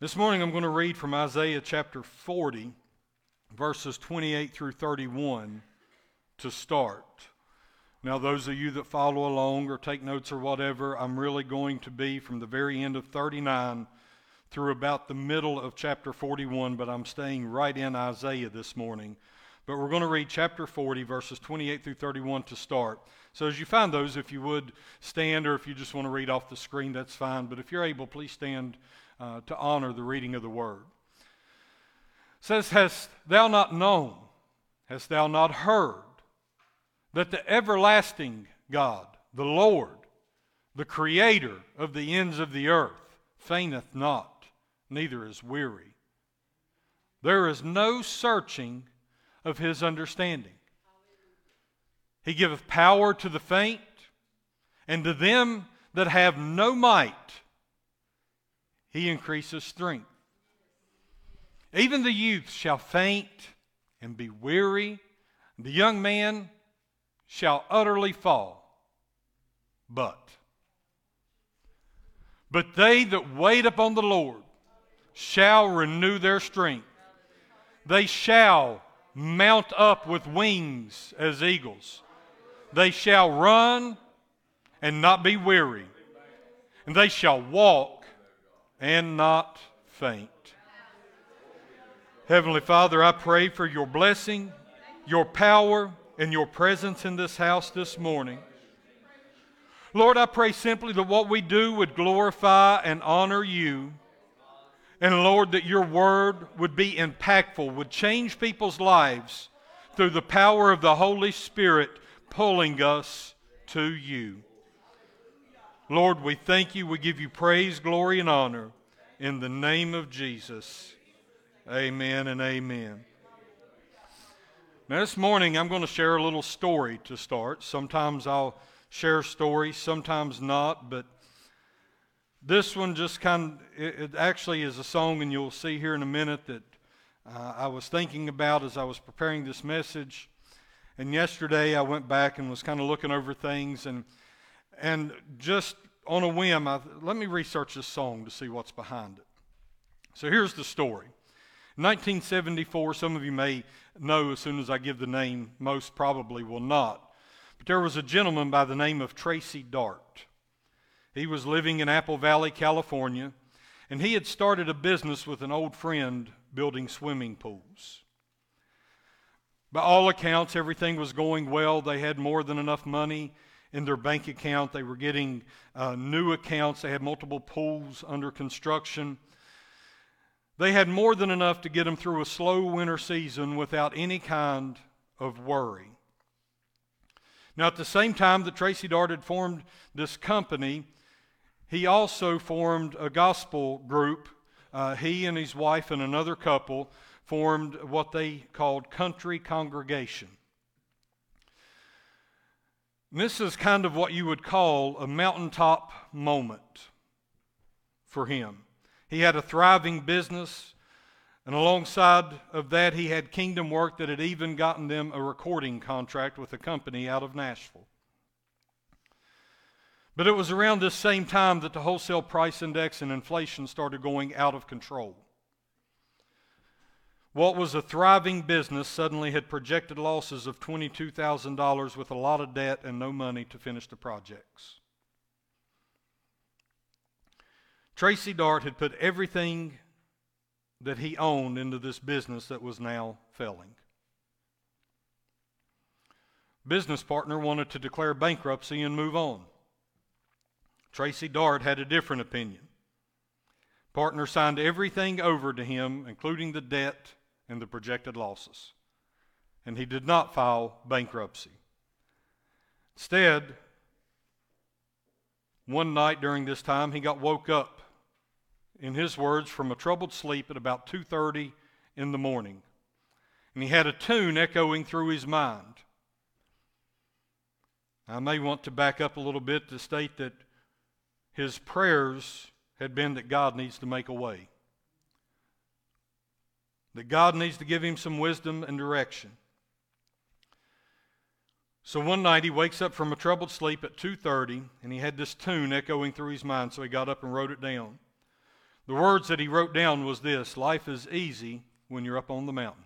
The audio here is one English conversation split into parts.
This morning I'm going to read from Isaiah chapter 40, verses 28 through 31 to start. Now, those of you that follow along or take notes or whatever, I'm really going to be from the very end of 39 through about the middle of chapter 41, but I'm staying right in Isaiah this morning. But we're going to read chapter 40, verses 28 through 31 to start. So as you find those, if you would stand, or if you just want to read off the screen, that's fine. But if you're able, please stand uh, to honor the reading of the word. It says, Hast thou not known, hast thou not heard, that the everlasting God, the Lord, the Creator of the ends of the earth, fainteth not, neither is weary. There is no searching of his understanding. He giveth power to the faint, and to them that have no might he increases strength. Even the youth shall faint and be weary, the young man shall utterly fall. But, but they that wait upon the Lord shall renew their strength. They shall mount up with wings as eagles. They shall run and not be weary, and they shall walk and not faint. Heavenly Father, I pray for your blessing, your power, and your presence in this house this morning. Lord, I pray simply that what we do would glorify and honor you. And Lord, that your word would be impactful, would change people's lives through the power of the Holy Spirit pulling us to you. Lord, we thank you. We give you praise, glory, and honor. In the name of Jesus, amen and amen. Now, this morning I'm going to share a little story to start. Sometimes I'll share stories, sometimes not, but this one just kind of, it, it actually is a song, and you'll see here in a minute that uh, I was thinking about as I was preparing this message. And yesterday I went back and was kind of looking over things and and just on a whim, I, let me research this song to see what's behind it. So here's the story. 1974, some of you may know as soon as I give the name, most probably will not. But there was a gentleman by the name of Tracy Dartt. He was living in Apple Valley, California, and he had started a business with an old friend building swimming pools. By all accounts, everything was going well. They had more than enough money in their bank account. They were getting uh, new accounts. They had multiple pools under construction. They had more than enough to get them through a slow winter season without any kind of worry. Now, at the same time that Tracy Dartt had formed this company, he also formed a gospel group. Uh, he and his wife and another couple formed what they called Country Congregation. This is kind of what you would call a mountaintop moment for him. He had a thriving business, and alongside of that, he had kingdom work that had even gotten them a recording contract with a company out of Nashville. But it was around this same time that the wholesale price index and inflation started going out of control. What was a thriving business suddenly had projected losses of $22,000 with a lot of debt and no money to finish the projects. Tracy Dartt had put everything that he owned into this business that was now failing. Business partner wanted to declare bankruptcy and move on. Tracy Dartt had a different opinion. Partner signed everything over to him, including the debt and the projected losses. And he did not file bankruptcy. Instead, one night during this time, he got woke up, in his words, from a troubled sleep at about 2:30 in the morning. And he had a tune echoing through his mind. I may want to back up a little bit to state that his prayers had been that God needs to make a way that God needs to give him some wisdom and direction. So one night he wakes up from a troubled sleep at 2:30 and he had this tune echoing through his mind so he got up and wrote it down. The words that he wrote down was this Life is easy when you're up on the mountain.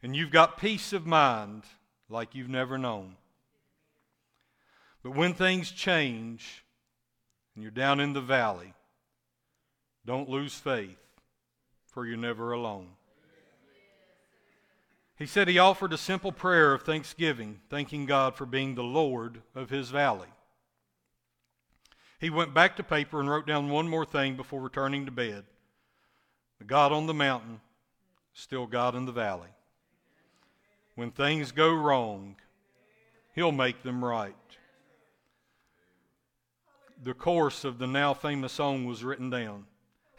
And you've got peace of mind like you've never known. But when things change and you're down in the valley, don't lose faith, for you're never alone. He said he offered a simple prayer of thanksgiving, thanking God for being the Lord of his valley. He went back to paper and wrote down one more thing before returning to bed. The God on the mountain, still God in the valley. When things go wrong, He'll make them right. The chorus of the now famous song was written down.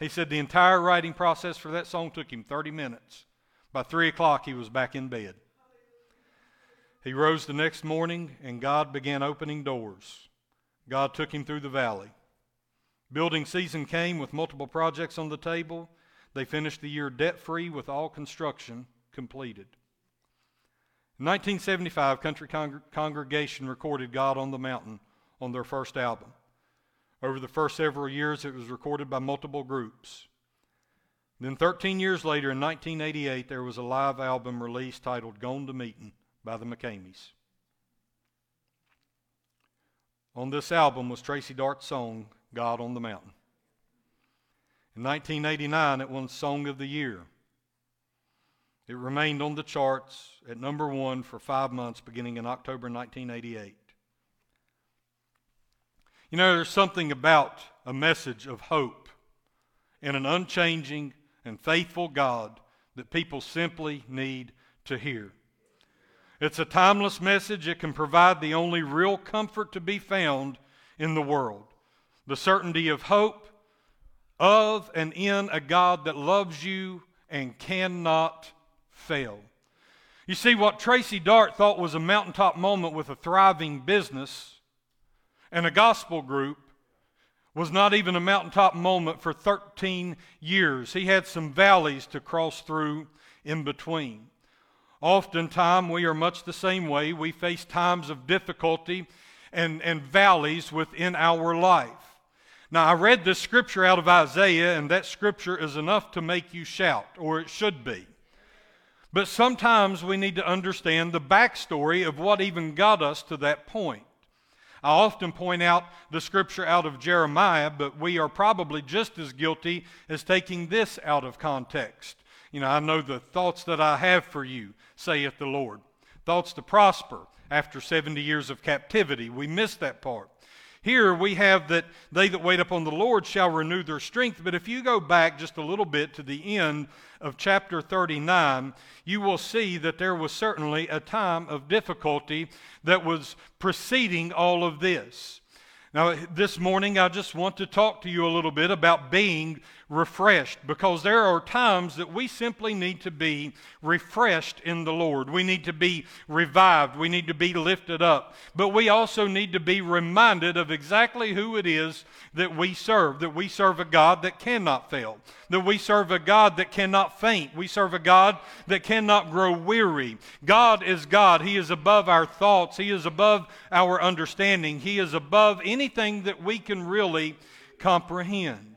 He said the entire writing process for that song took him 30 minutes. By 3 o'clock, he was back in bed. He rose the next morning, and God began opening doors. God took him through the valley. Building season came with multiple projects on the table. They finished the year debt free with all construction completed. In 1975, Country Congr- Congregation recorded God on the Mountain on their first album. Over the first several years, it was recorded by multiple groups. Then, 13 years later, in 1988, there was a live album released titled Gone to Meeting by the McKameys. On this album was Tracy Dartt's song, God on the Mountain. In 1989, it won Song of the Year. It remained on the charts at number one for five months beginning in October 1988. You know, there's something about a message of hope in an unchanging and faithful God that people simply need to hear. It's a timeless message. It can provide the only real comfort to be found in the world the certainty of hope of and in a God that loves you and cannot fail. You see, what Tracy Dartt thought was a mountaintop moment with a thriving business and a gospel group was not even a mountaintop moment for 13 years. He had some valleys to cross through in between. Oftentimes, we are much the same way. We face times of difficulty and, and valleys within our life. Now, I read this scripture out of Isaiah, and that scripture is enough to make you shout, or it should be. But sometimes we need to understand the backstory of what even got us to that point. I often point out the scripture out of Jeremiah, but we are probably just as guilty as taking this out of context. You know, I know the thoughts that I have for you, saith the Lord. Thoughts to prosper after 70 years of captivity. We miss that part. Here we have that they that wait upon the Lord shall renew their strength. But if you go back just a little bit to the end of chapter 39, you will see that there was certainly a time of difficulty that was preceding all of this. Now, this morning, I just want to talk to you a little bit about being refreshed because there are times that we simply need to be refreshed in the Lord. We need to be revived. We need to be lifted up. But we also need to be reminded of exactly who it is that we serve that we serve a God that cannot fail, that we serve a God that cannot faint, we serve a God that cannot grow weary. God is God. He is above our thoughts, He is above our understanding, He is above anything that we can really comprehend.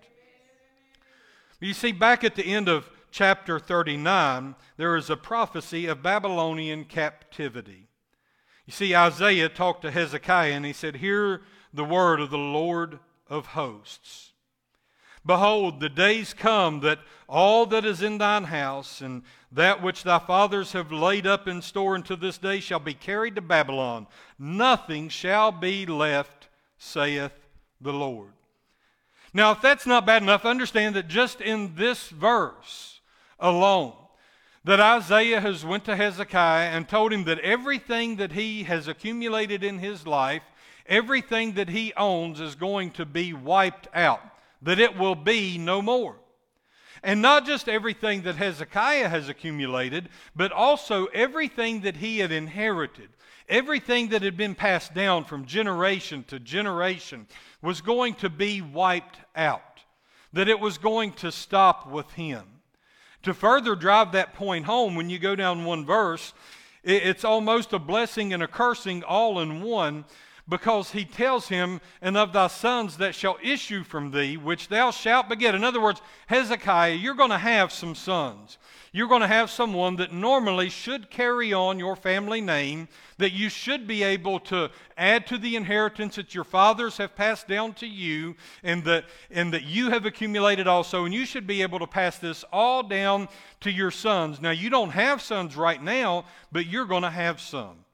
You see, back at the end of chapter 39, there is a prophecy of Babylonian captivity. You see, Isaiah talked to Hezekiah and he said, Hear the word of the Lord of hosts. Behold, the days come that all that is in thine house and that which thy fathers have laid up in store unto this day shall be carried to Babylon. Nothing shall be left, saith the Lord. Now, if that's not bad enough, understand that just in this verse alone, that Isaiah has went to Hezekiah and told him that everything that he has accumulated in his life, everything that he owns is going to be wiped out, that it will be no more. And not just everything that Hezekiah has accumulated, but also everything that he had inherited. Everything that had been passed down from generation to generation was going to be wiped out, that it was going to stop with him. To further drive that point home, when you go down one verse, it's almost a blessing and a cursing all in one because he tells him, And of thy sons that shall issue from thee, which thou shalt beget. In other words, Hezekiah, you're going to have some sons. You're going to have someone that normally should carry on your family name, that you should be able to add to the inheritance that your fathers have passed down to you, and that, and that you have accumulated also, and you should be able to pass this all down to your sons. Now, you don't have sons right now, but you're going to have some.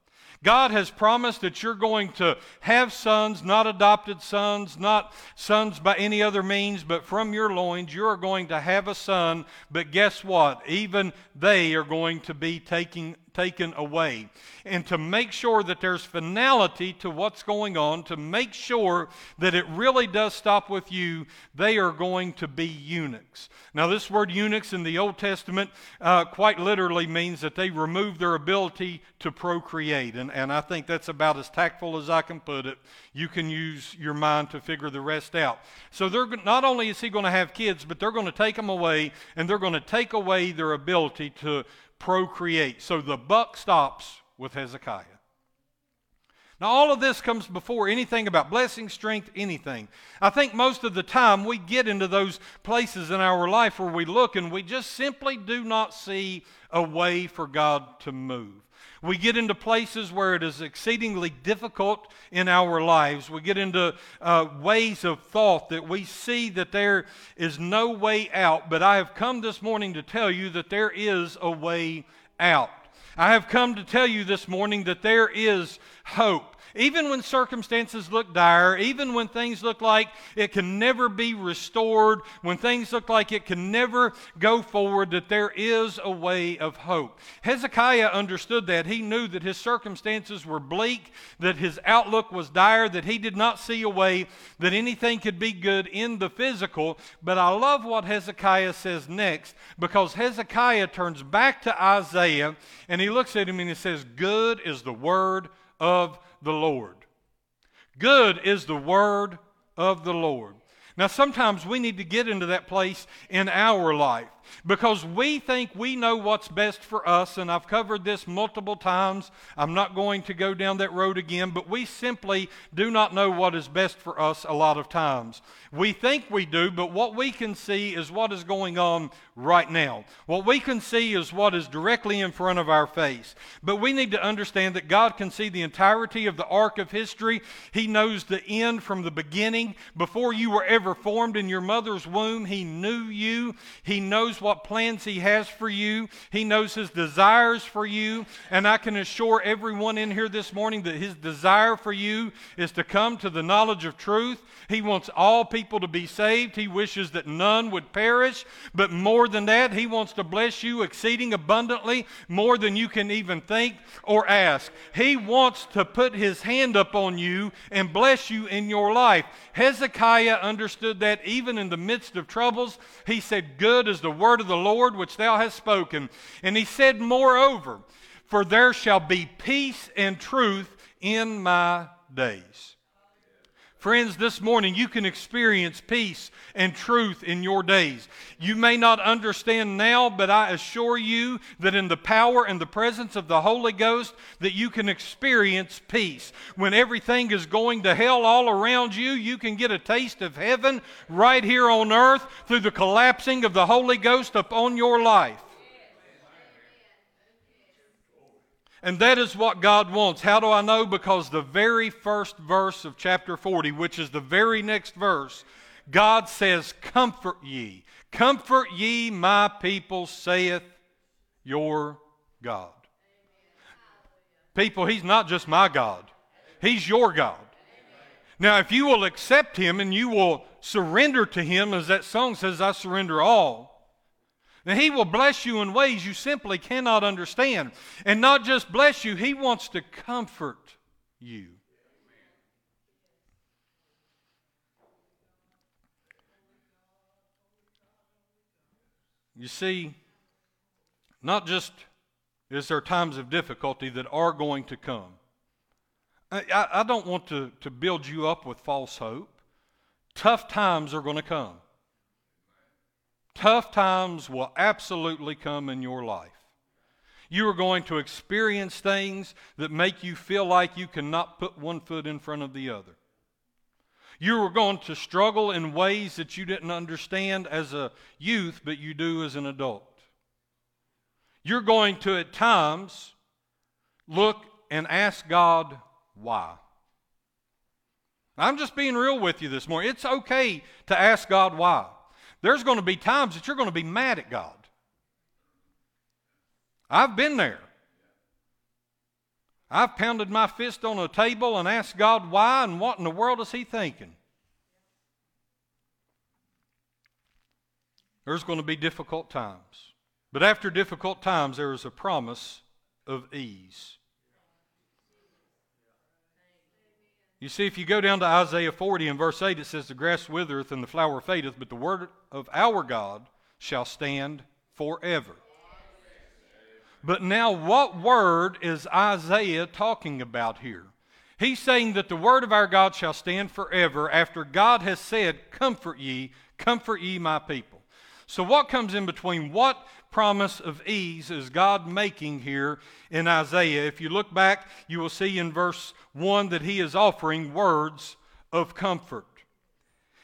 God has promised that you're going to have sons, not adopted sons, not sons by any other means, but from your loins, you are going to have a son. But guess what? Even they are going to be taking taken away. And to make sure that there's finality to what's going on, to make sure that it really does stop with you, they are going to be eunuchs. Now, this word eunuchs in the Old Testament uh, quite literally means that they remove their ability to procreate. And, and I think that's about as tactful as I can put it. You can use your mind to figure the rest out. So, they're, not only is he going to have kids, but they're going to take them away, and they're going to take away their ability to procreate. So the buck stops with Hezekiah. Now, all of this comes before anything about blessing, strength, anything. I think most of the time we get into those places in our life where we look and we just simply do not see a way for God to move. We get into places where it is exceedingly difficult in our lives. We get into uh, ways of thought that we see that there is no way out. But I have come this morning to tell you that there is a way out. I have come to tell you this morning that there is hope. Even when circumstances look dire, even when things look like it can never be restored, when things look like it can never go forward, that there is a way of hope. Hezekiah understood that. He knew that his circumstances were bleak, that his outlook was dire, that he did not see a way that anything could be good in the physical. But I love what Hezekiah says next because Hezekiah turns back to Isaiah and he looks at him and he says, Good is the word of the Lord. Good is the word of the Lord. Now, sometimes we need to get into that place in our life because we think we know what's best for us, and I've covered this multiple times. I'm not going to go down that road again, but we simply do not know what is best for us a lot of times. We think we do, but what we can see is what is going on right now. What we can see is what is directly in front of our face. But we need to understand that God can see the entirety of the arc of history. He knows the end from the beginning. Before you were ever formed in your mother's womb, He knew you. He knows what plans He has for you, He knows His desires for you. And I can assure everyone in here this morning that His desire for you is to come to the knowledge of truth. He wants all people to be saved. He wishes that none would perish. But more than that, He wants to bless you exceeding abundantly, more than you can even think or ask. He wants to put His hand up on you and bless you in your life. Hezekiah understood that even in the midst of troubles. He said, Good is the word of the Lord which thou hast spoken. And he said, Moreover, for there shall be peace and truth in my days. Friends, this morning you can experience peace and truth in your days. You may not understand now, but I assure you that in the power and the presence of the Holy Ghost that you can experience peace. When everything is going to hell all around you, you can get a taste of heaven right here on earth through the collapsing of the Holy Ghost upon your life. And that is what God wants. How do I know? Because the very first verse of chapter 40, which is the very next verse, God says, Comfort ye. Comfort ye, my people, saith your God. People, He's not just my God, He's your God. Now, if you will accept Him and you will surrender to Him, as that song says, I surrender all and He will bless you in ways you simply cannot understand. And not just bless you, He wants to comfort you. You see, not just is there times of difficulty that are going to come. I, I don't want to, to build you up with false hope. Tough times are going to come. Tough times will absolutely come in your life. You are going to experience things that make you feel like you cannot put one foot in front of the other. You are going to struggle in ways that you didn't understand as a youth, but you do as an adult. You're going to, at times, look and ask God why. I'm just being real with you this morning. It's okay to ask God why. There's going to be times that you're going to be mad at God. I've been there. I've pounded my fist on a table and asked God why and what in the world is He thinking? There's going to be difficult times. But after difficult times, there is a promise of ease. You see, if you go down to Isaiah 40 and verse 8, it says, The grass withereth and the flower fadeth, but the word of our God shall stand forever. But now, what word is Isaiah talking about here? He's saying that the word of our God shall stand forever after God has said, Comfort ye, comfort ye, my people. So, what comes in between? What promise of ease is God making here in Isaiah? If you look back, you will see in verse 1 that he is offering words of comfort.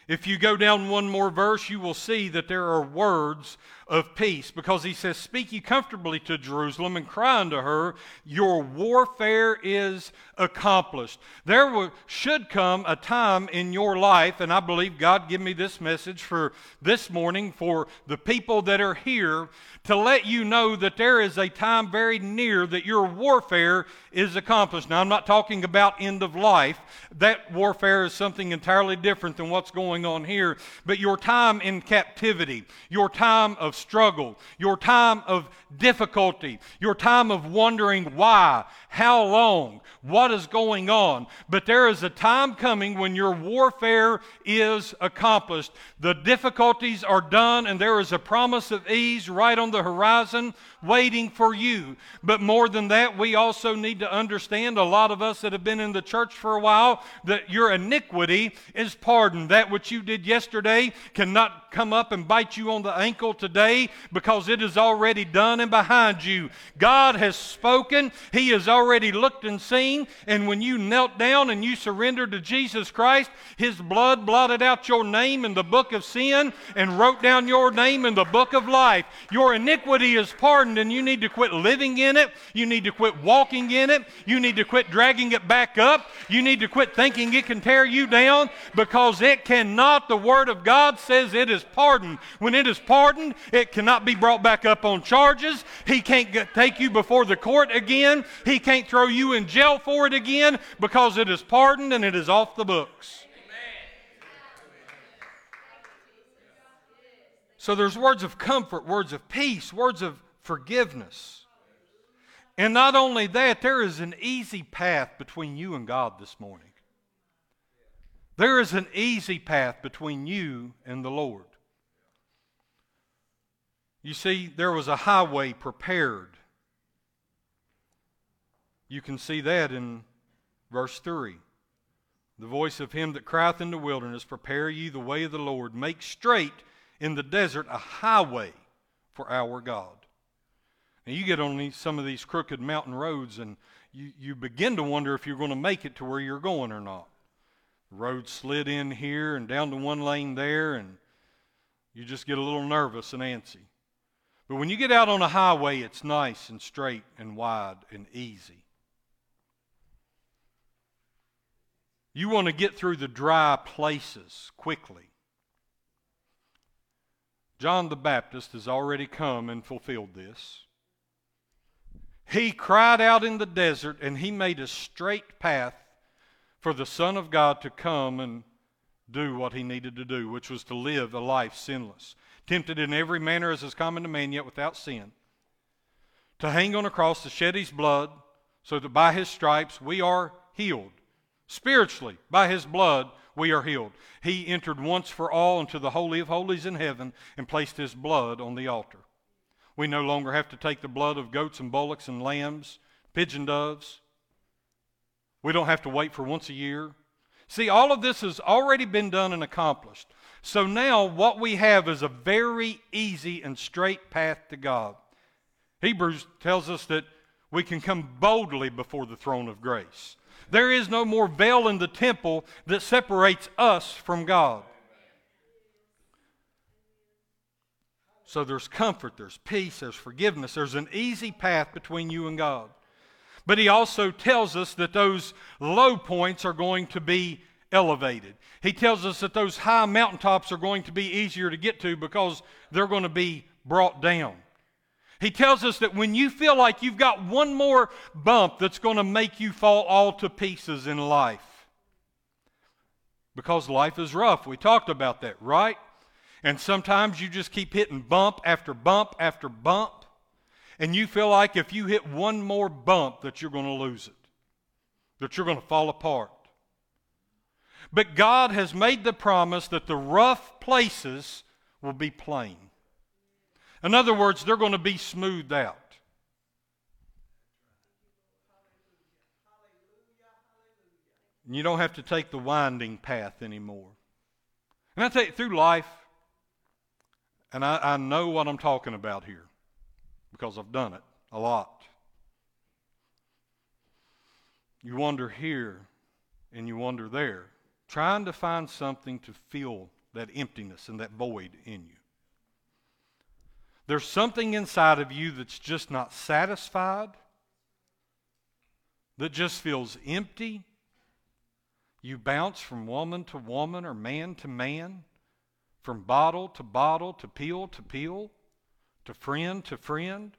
If you go down one more verse, you will see that there are words of peace because he says, Speak ye comfortably to Jerusalem and cry unto her, Your warfare is accomplished. There should come a time in your life, and I believe God give me this message for this morning for the people that are here to let you know that there is a time very near that your warfare is accomplished. Now, I'm not talking about end of life. That warfare is something entirely different than what's going on here. But your time in captivity, your time of struggle, your time of difficulty, your time of wondering why, how long, what is going on. But there is a time coming when your warfare is accomplished. The difficulties are done, and there is a promise of ease right on the horizon waiting for you. But more than that, we also need to understand, a lot of us that have been in the church for a while, that your iniquity is pardoned. That which you did yesterday cannot come up and bite you on the ankle today because it is already done and behind you. God has spoken, He has already looked and seen, and when you knelt down and you surrendered to Jesus Christ, His blood blotted out your name in the book of sin and wrote down your name in the book of life. Your iniquity is pardoned, and you need to quit living in it. You need to quit walking in it. You need to quit dragging it back up. You need to quit thinking it can tear you down because it cannot. The Word of God says it is pardoned. When it is pardoned, it cannot be brought back up on charges. He can't get, take you before the court again. He can't throw you in jail for it again because it is pardoned and it is off the books. So there's words of comfort, words of peace, words of forgiveness. And not only that, there is an easy path between you and God this morning. There is an easy path between you and the Lord. You see, there was a highway prepared. You can see that in verse 3. The voice of him that crieth in the wilderness, Prepare ye the way of the Lord, make straight in the desert a highway for our God. Now, you get on these, some of these crooked mountain roads and you, you begin to wonder if you're going to make it to where you're going or not. The road slid in here and down to one lane there, and you just get a little nervous and antsy. But when you get out on a highway, it's nice and straight and wide and easy. You want to get through the dry places quickly. John the Baptist has already come and fulfilled this. He cried out in the desert and he made a straight path for the Son of God to come and do what he needed to do, which was to live a life sinless, tempted in every manner as is common to man, yet without sin. To hang on a cross, to shed his blood, so that by his stripes we are healed. Spiritually, by his blood, we are healed. He entered once for all into the Holy of Holies in heaven and placed his blood on the altar. We no longer have to take the blood of goats and bullocks and lambs, pigeon doves. We don't have to wait for once a year. See, all of this has already been done and accomplished. So now what we have is a very easy and straight path to God. Hebrews tells us that we can come boldly before the throne of grace. There is no more veil in the temple that separates us from God. So there's comfort, there's peace, there's forgiveness, there's an easy path between you and God. But he also tells us that those low points are going to be elevated. He tells us that those high mountaintops are going to be easier to get to because they're going to be brought down. He tells us that when you feel like you've got one more bump that's going to make you fall all to pieces in life, because life is rough. We talked about that, right? And sometimes you just keep hitting bump after bump after bump. And you feel like if you hit one more bump that you're going to lose it, that you're going to fall apart. But God has made the promise that the rough places will be plain. In other words, they're going to be smoothed out. And you don't have to take the winding path anymore. And I you, through life, and I, I know what I'm talking about here because I've done it a lot. You wander here and you wander there, trying to find something to fill that emptiness and that void in you. There's something inside of you that's just not satisfied, that just feels empty. You bounce from woman to woman or man to man, from bottle to bottle to pill to pill to friend to friend,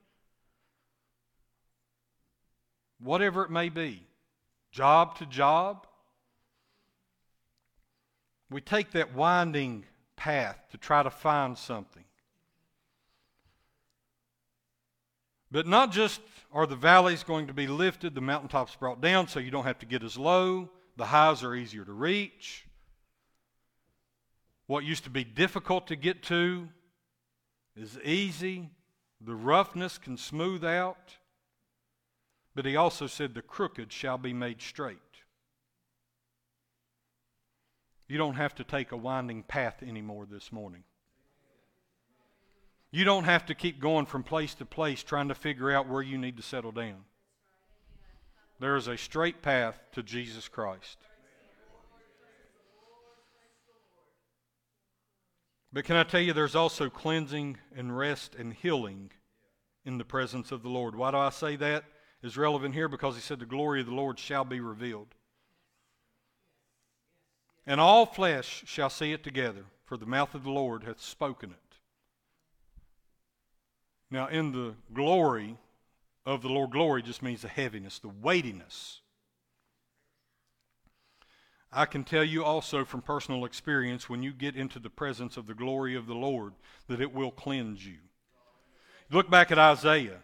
whatever it may be, job to job. We take that winding path to try to find something. But not just are the valleys going to be lifted, the mountaintops brought down so you don't have to get as low, the highs are easier to reach. What used to be difficult to get to is easy. The roughness can smooth out. But he also said, The crooked shall be made straight. You don't have to take a winding path anymore this morning. You don't have to keep going from place to place trying to figure out where you need to settle down. There is a straight path to Jesus Christ. But can I tell you, there's also cleansing and rest and healing in the presence of the Lord. Why do I say that is relevant here? Because he said, The glory of the Lord shall be revealed. And all flesh shall see it together, for the mouth of the Lord hath spoken it. Now, in the glory of the Lord, glory just means the heaviness, the weightiness I can tell you also from personal experience when you get into the presence of the glory of the Lord that it will cleanse you. Look back at Isaiah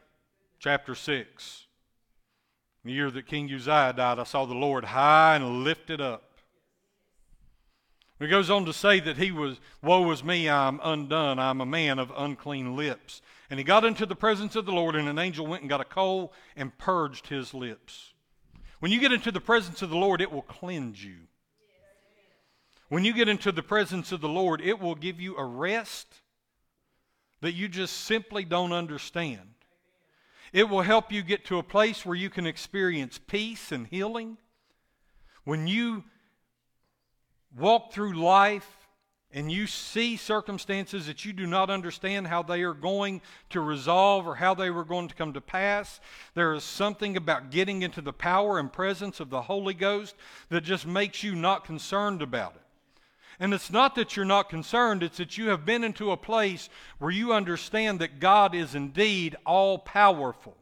chapter 6. The year that King Uzziah died, I saw the Lord high and lifted up. He goes on to say that he was, Woe is me, I'm undone, I'm a man of unclean lips. And he got into the presence of the Lord, and an angel went and got a coal and purged his lips. When you get into the presence of the Lord, it will cleanse you. When you get into the presence of the Lord, it will give you a rest that you just simply don't understand. It will help you get to a place where you can experience peace and healing. When you walk through life and you see circumstances that you do not understand how they are going to resolve or how they were going to come to pass, there is something about getting into the power and presence of the Holy Ghost that just makes you not concerned about it. And it's not that you're not concerned, it's that you have been into a place where you understand that God is indeed all powerful.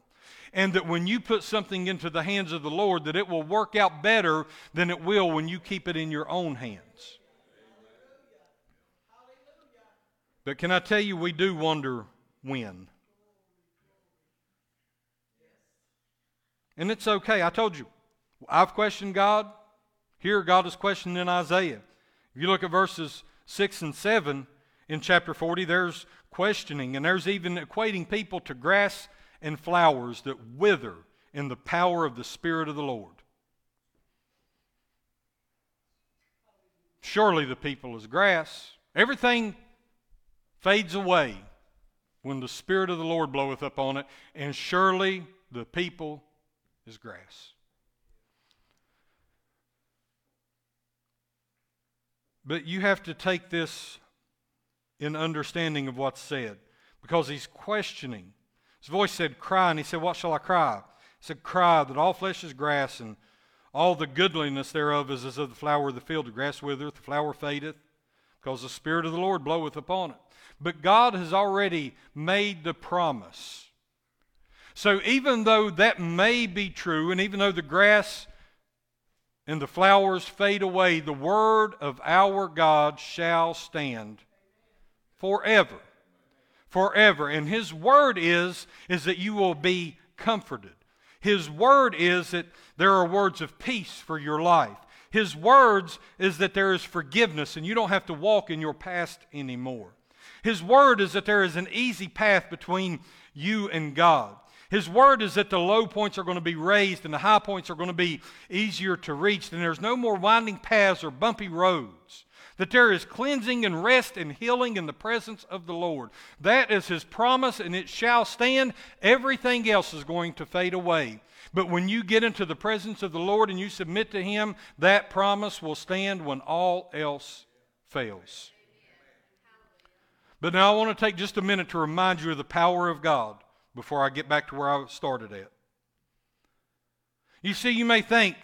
And that when you put something into the hands of the Lord, that it will work out better than it will when you keep it in your own hands. But can I tell you, we do wonder when. And it's okay. I told you, I've questioned God. Here, God is questioning Isaiah. If you look at verses 6 and 7 in chapter 40, there's questioning, and there's even equating people to grass and flowers that wither in the power of the Spirit of the Lord. Surely the people is grass. Everything fades away when the Spirit of the Lord bloweth upon it, and surely the people is grass. But you have to take this in understanding of what's said because he's questioning. His voice said, Cry, and he said, What shall I cry? He said, Cry that all flesh is grass, and all the goodliness thereof is as of the flower of the field. The grass withereth, the flower fadeth, because the Spirit of the Lord bloweth upon it. But God has already made the promise. So even though that may be true, and even though the grass and the flowers fade away, the word of our God shall stand forever. Forever. And his word is, is that you will be comforted. His word is that there are words of peace for your life. His words is that there is forgiveness and you don't have to walk in your past anymore. His word is that there is an easy path between you and God. His word is that the low points are going to be raised and the high points are going to be easier to reach, and there's no more winding paths or bumpy roads. That there is cleansing and rest and healing in the presence of the Lord. That is His promise, and it shall stand. Everything else is going to fade away. But when you get into the presence of the Lord and you submit to Him, that promise will stand when all else fails. But now I want to take just a minute to remind you of the power of God before I get back to where I started at. You see, you may think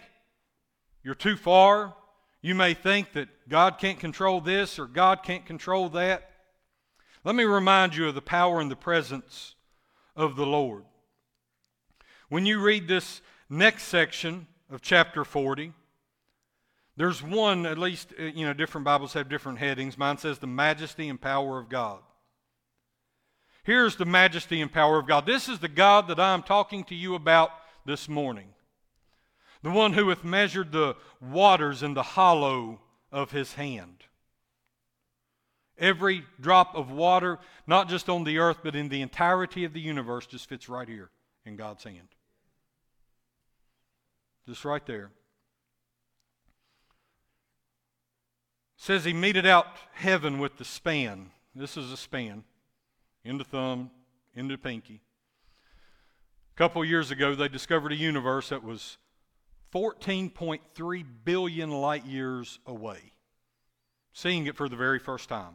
you're too far. You may think that God can't control this or God can't control that. Let me remind you of the power and the presence of the Lord. When you read this next section of chapter 40, there's one, at least, uh, you know, different Bibles have different headings. Mine says the majesty and power of God. Here's the majesty and power of God. This is the God that I'm talking to you about this morning. The one who hath measured the waters in the hollow of his hand. Every drop of water, not just on the earth, but in the entirety of the universe, just fits right here in God's hand. Just right there. says he meted out heaven with the span. This is a span into thumb, into pinky. A couple years ago, they discovered a universe that was 14.3 billion light years away, seeing it for the very first time.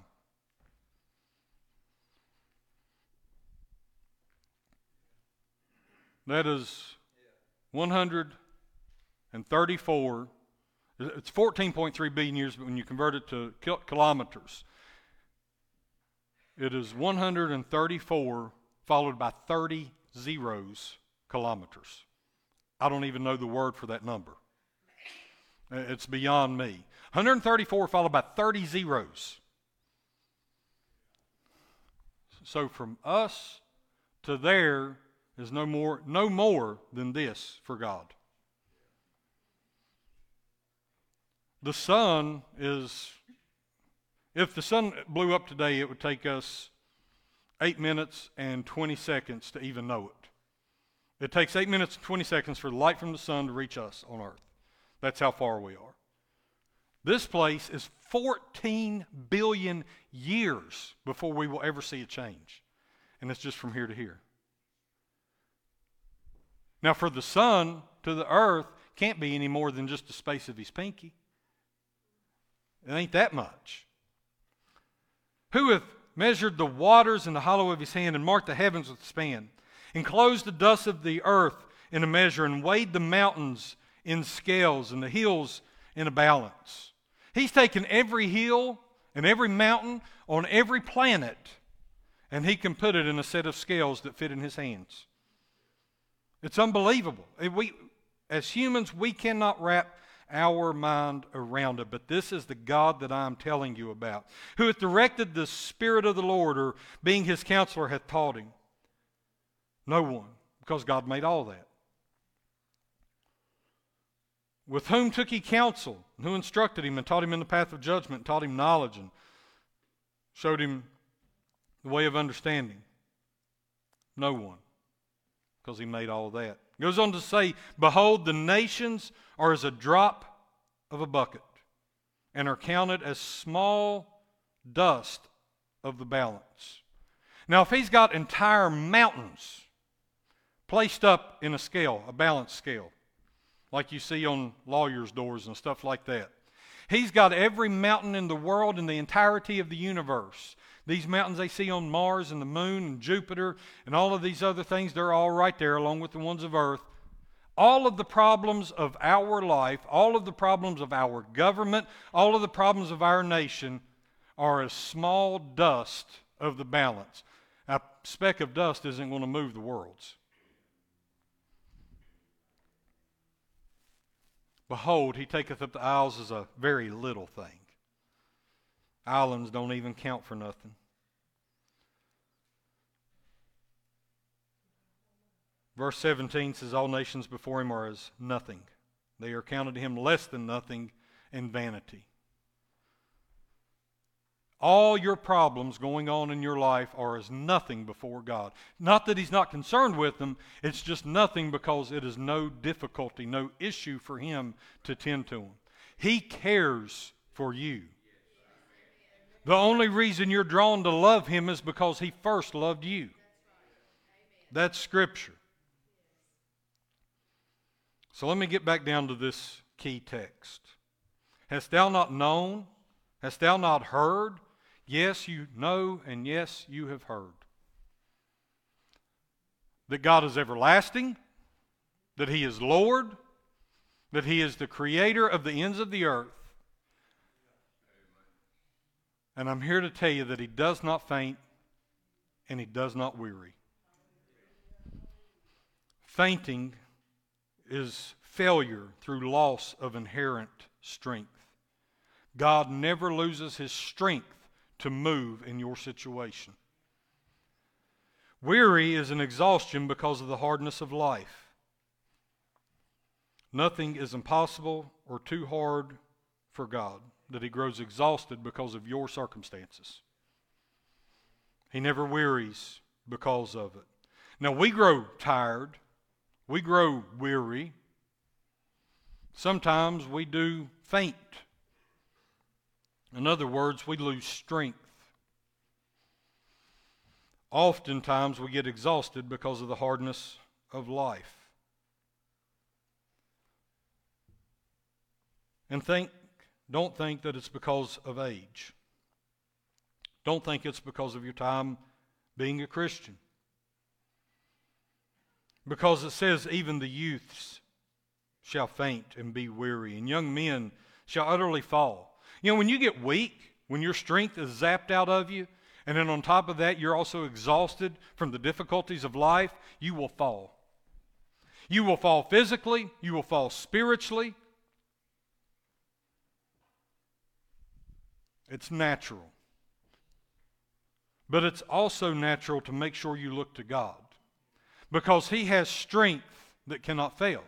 That is 134. It's 14.3 billion years, but when you convert it to kilometers, it is 134 followed by 30 zeros kilometers. I don't even know the word for that number. It's beyond me. 134 followed by 30 zeros. So from us to there is no more no more than this for God. The sun is if the sun blew up today, it would take us 8 minutes and 20 seconds to even know it. It takes 8 minutes and 20 seconds for the light from the sun to reach us on earth. That's how far we are. This place is 14 billion years before we will ever see a change. And it's just from here to here. Now, for the sun to the earth, can't be any more than just the space of his pinky. It ain't that much. Who hath measured the waters in the hollow of his hand, and marked the heavens with a span, enclosed the dust of the earth in a measure, and weighed the mountains in scales, and the hills in a balance? He's taken every hill and every mountain on every planet, and he can put it in a set of scales that fit in his hands. It's unbelievable. We, as humans, we cannot wrap our mind around it. But this is the God that I'm telling you about, who hath directed the Spirit of the Lord, or being his counselor, hath taught him. No one, because God made all that. With whom took he counsel? And who instructed him and taught him in the path of judgment, and taught him knowledge, and showed him the way of understanding? No one, because he made all that. goes on to say, Behold, the nations are as a drop of a bucket and are counted as small dust of the balance. Now, if he's got entire mountains placed up in a scale, a balance scale, like you see on lawyers' doors and stuff like that, he's got every mountain in the world and the entirety of the universe. These mountains they see on Mars and the moon and Jupiter and all of these other things, they're all right there along with the ones of Earth. All of the problems of our life, all of the problems of our government, all of the problems of our nation are as small dust of the balance. A speck of dust isn't going to move the worlds. Behold, he taketh up the isles as a very little thing. Islands don't even count for nothing. Verse 17 says, All nations before him are as nothing. They are counted to him less than nothing and vanity. All your problems going on in your life are as nothing before God. Not that He's not concerned with them, it's just nothing because it is no difficulty, no issue for Him to tend to them. He cares for you. The only reason you're drawn to love Him is because He first loved you. That's Scripture. So let me get back down to this key text. Hast thou not known? Hast thou not heard? Yes, you know, and yes, you have heard. That God is everlasting, that He is Lord, that He is the creator of the ends of the earth. And I'm here to tell you that He does not faint and He does not weary. Fainting is failure through loss of inherent strength. God never loses His strength to move in your situation. Weary is an exhaustion because of the hardness of life. Nothing is impossible or too hard for God, that He grows exhausted because of your circumstances. He never wearies because of it. Now, we grow tired, we grow weary. Sometimes we do faint in other words, we lose strength. Oftentimes we get exhausted because of the hardness of life. And think, don't think that it's because of age. Don't think it's because of your time being a Christian. Because it says, even the youths shall faint and be weary, and young men shall utterly fall. You know, when you get weak, when your strength is zapped out of you, and then on top of that, you're also exhausted from the difficulties of life, you will fall. You will fall physically, you will fall spiritually. It's natural. But it's also natural to make sure you look to God because He has strength that cannot fail.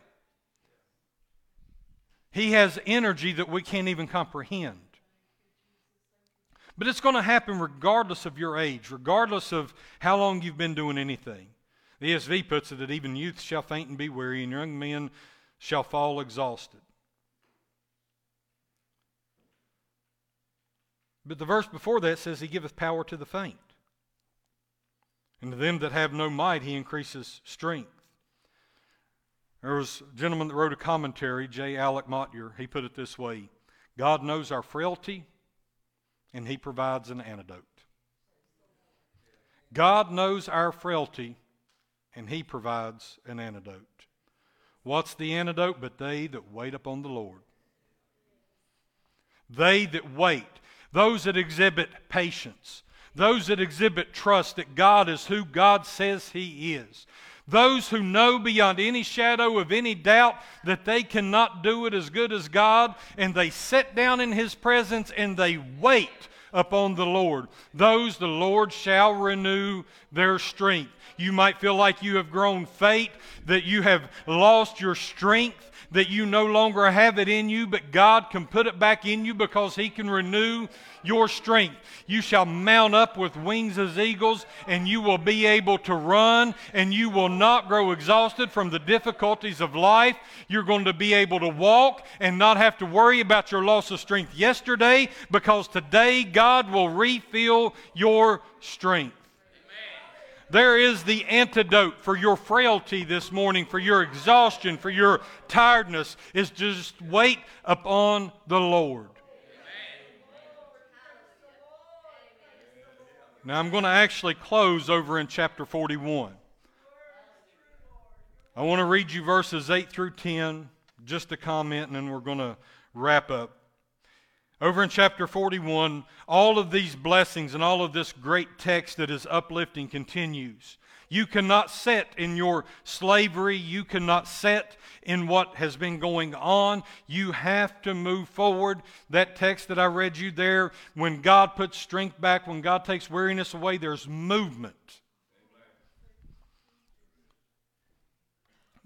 He has energy that we can't even comprehend. But it's going to happen regardless of your age, regardless of how long you've been doing anything. The ESV puts it that even youth shall faint and be weary, and young men shall fall exhausted. But the verse before that says, He giveth power to the faint. And to them that have no might, He increases strength. There was a gentleman that wrote a commentary, J. Alec Motyer. He put it this way God knows our frailty, and He provides an antidote. God knows our frailty, and He provides an antidote. What's the antidote? But they that wait upon the Lord. They that wait, those that exhibit patience, those that exhibit trust that God is who God says He is, those who know beyond any shadow of any doubt that they cannot do it as good as God, and they sit down in His presence and they wait upon the Lord. Those the Lord shall renew their strength. You might feel like you have grown faint, that you have lost your strength, that you no longer have it in you, but God can put it back in you because He can renew your strength. You shall mount up with wings as eagles, and you will be able to run, and you will not grow exhausted from the difficulties of life. You're going to be able to walk and not have to worry about your loss of strength yesterday because today God will refill your strength. There is the antidote for your frailty this morning, for your exhaustion, for your tiredness, is just wait upon the Lord. Now, I'm going to actually close over in chapter 41. I want to read you verses 8 through 10, just a comment, and then we're going to wrap up. Over in chapter 41, all of these blessings and all of this great text that is uplifting continues. You cannot set in your slavery. You cannot set in what has been going on. You have to move forward. That text that I read you there, when God puts strength back, when God takes weariness away, there's movement.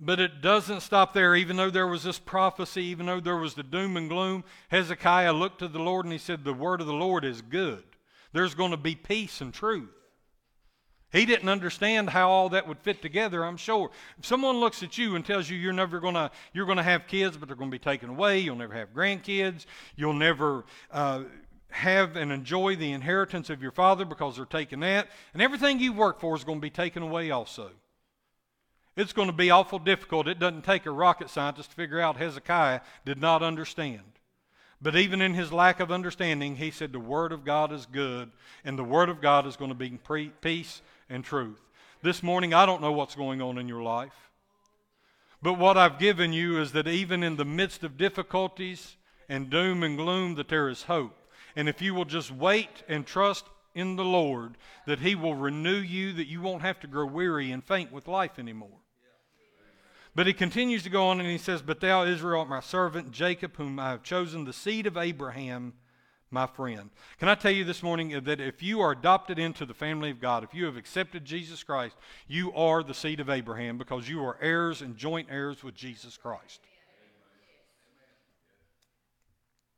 But it doesn't stop there. Even though there was this prophecy, even though there was the doom and gloom, Hezekiah looked to the Lord and he said, The word of the Lord is good. There's going to be peace and truth. He didn't understand how all that would fit together, I'm sure. If someone looks at you and tells you you're never going to you're going to have kids, but they're going to be taken away, you'll never have grandkids, you'll never uh, have and enjoy the inheritance of your father because they're taking that, and everything you work for is going to be taken away also. It's going to be awful difficult. It doesn't take a rocket scientist to figure out Hezekiah did not understand. But even in his lack of understanding, he said the Word of God is good, and the Word of God is going to be peace and truth. This morning, I don't know what's going on in your life. But what I've given you is that even in the midst of difficulties and doom and gloom, that there is hope. And if you will just wait and trust in the Lord, that He will renew you, that you won't have to grow weary and faint with life anymore. But he continues to go on and he says, But thou, Israel, art my servant, Jacob, whom I have chosen, the seed of Abraham, my friend. Can I tell you this morning that if you are adopted into the family of God, if you have accepted Jesus Christ, you are the seed of Abraham because you are heirs and joint heirs with Jesus Christ.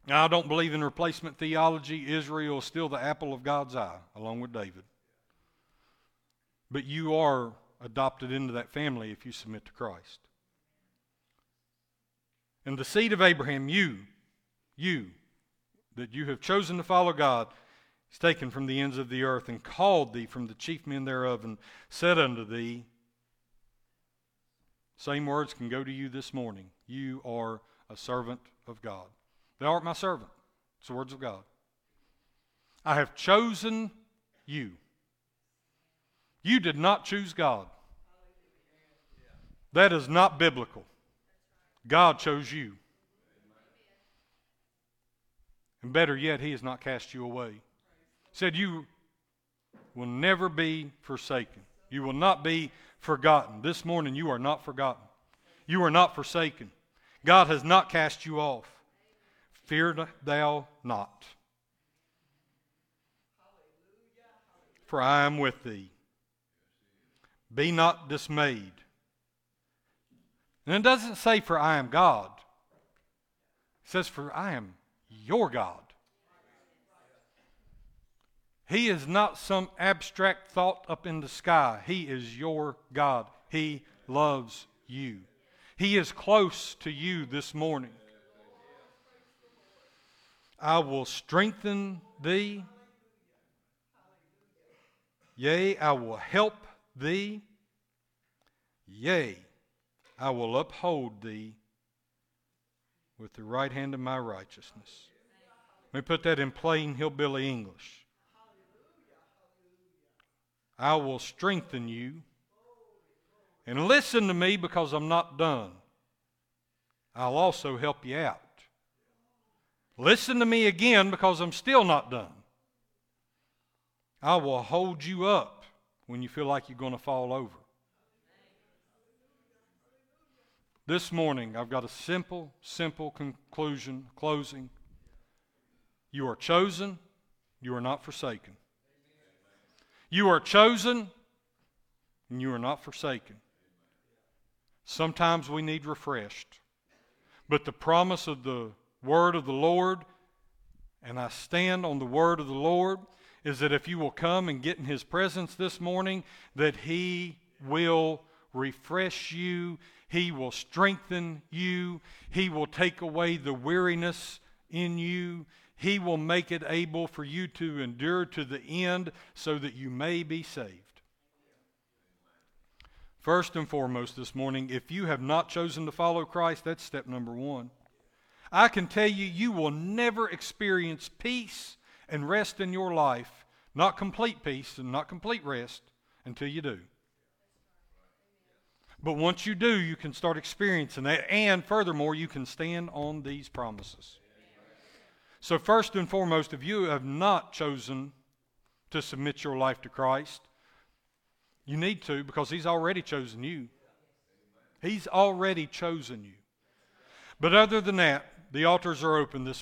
Now, I don't believe in replacement theology. Israel is still the apple of God's eye, along with David. But you are adopted into that family if you submit to Christ. And the seed of Abraham, you, you, that you have chosen to follow God, is taken from the ends of the earth and called thee from the chief men thereof and said unto thee, same words can go to you this morning. You are a servant of God. Thou art my servant. It's the words of God. I have chosen you. You did not choose God. That is not biblical. God chose you. And better yet, He has not cast you away. He said, You will never be forsaken. You will not be forgotten. This morning, you are not forgotten. You are not forsaken. God has not cast you off. Fear thou not. For I am with thee. Be not dismayed. And it doesn't say, For I am God. It says, For I am your God. He is not some abstract thought up in the sky. He is your God. He loves you. He is close to you this morning. I will strengthen thee. Yea, I will help thee. Yea, I will uphold thee with the right hand of my righteousness. Let me put that in plain hillbilly English. I will strengthen you. And listen to me because I'm not done. I'll also help you out. Listen to me again because I'm still not done. I will hold you up when you feel like you're going to fall over. This morning, I've got a simple, simple conclusion, closing. You are chosen, you are not forsaken. You are chosen, and you are not forsaken. Sometimes we need refreshed. But the promise of the word of the Lord, and I stand on the word of the Lord, is that if you will come and get in his presence this morning, that he will refresh you he will strengthen you. He will take away the weariness in you. He will make it able for you to endure to the end so that you may be saved. First and foremost this morning, if you have not chosen to follow Christ, that's step number one. I can tell you, you will never experience peace and rest in your life, not complete peace and not complete rest, until you do. But once you do, you can start experiencing that, and furthermore, you can stand on these promises. So, first and foremost, if you have not chosen to submit your life to Christ, you need to because He's already chosen you. He's already chosen you. But other than that, the altars are open this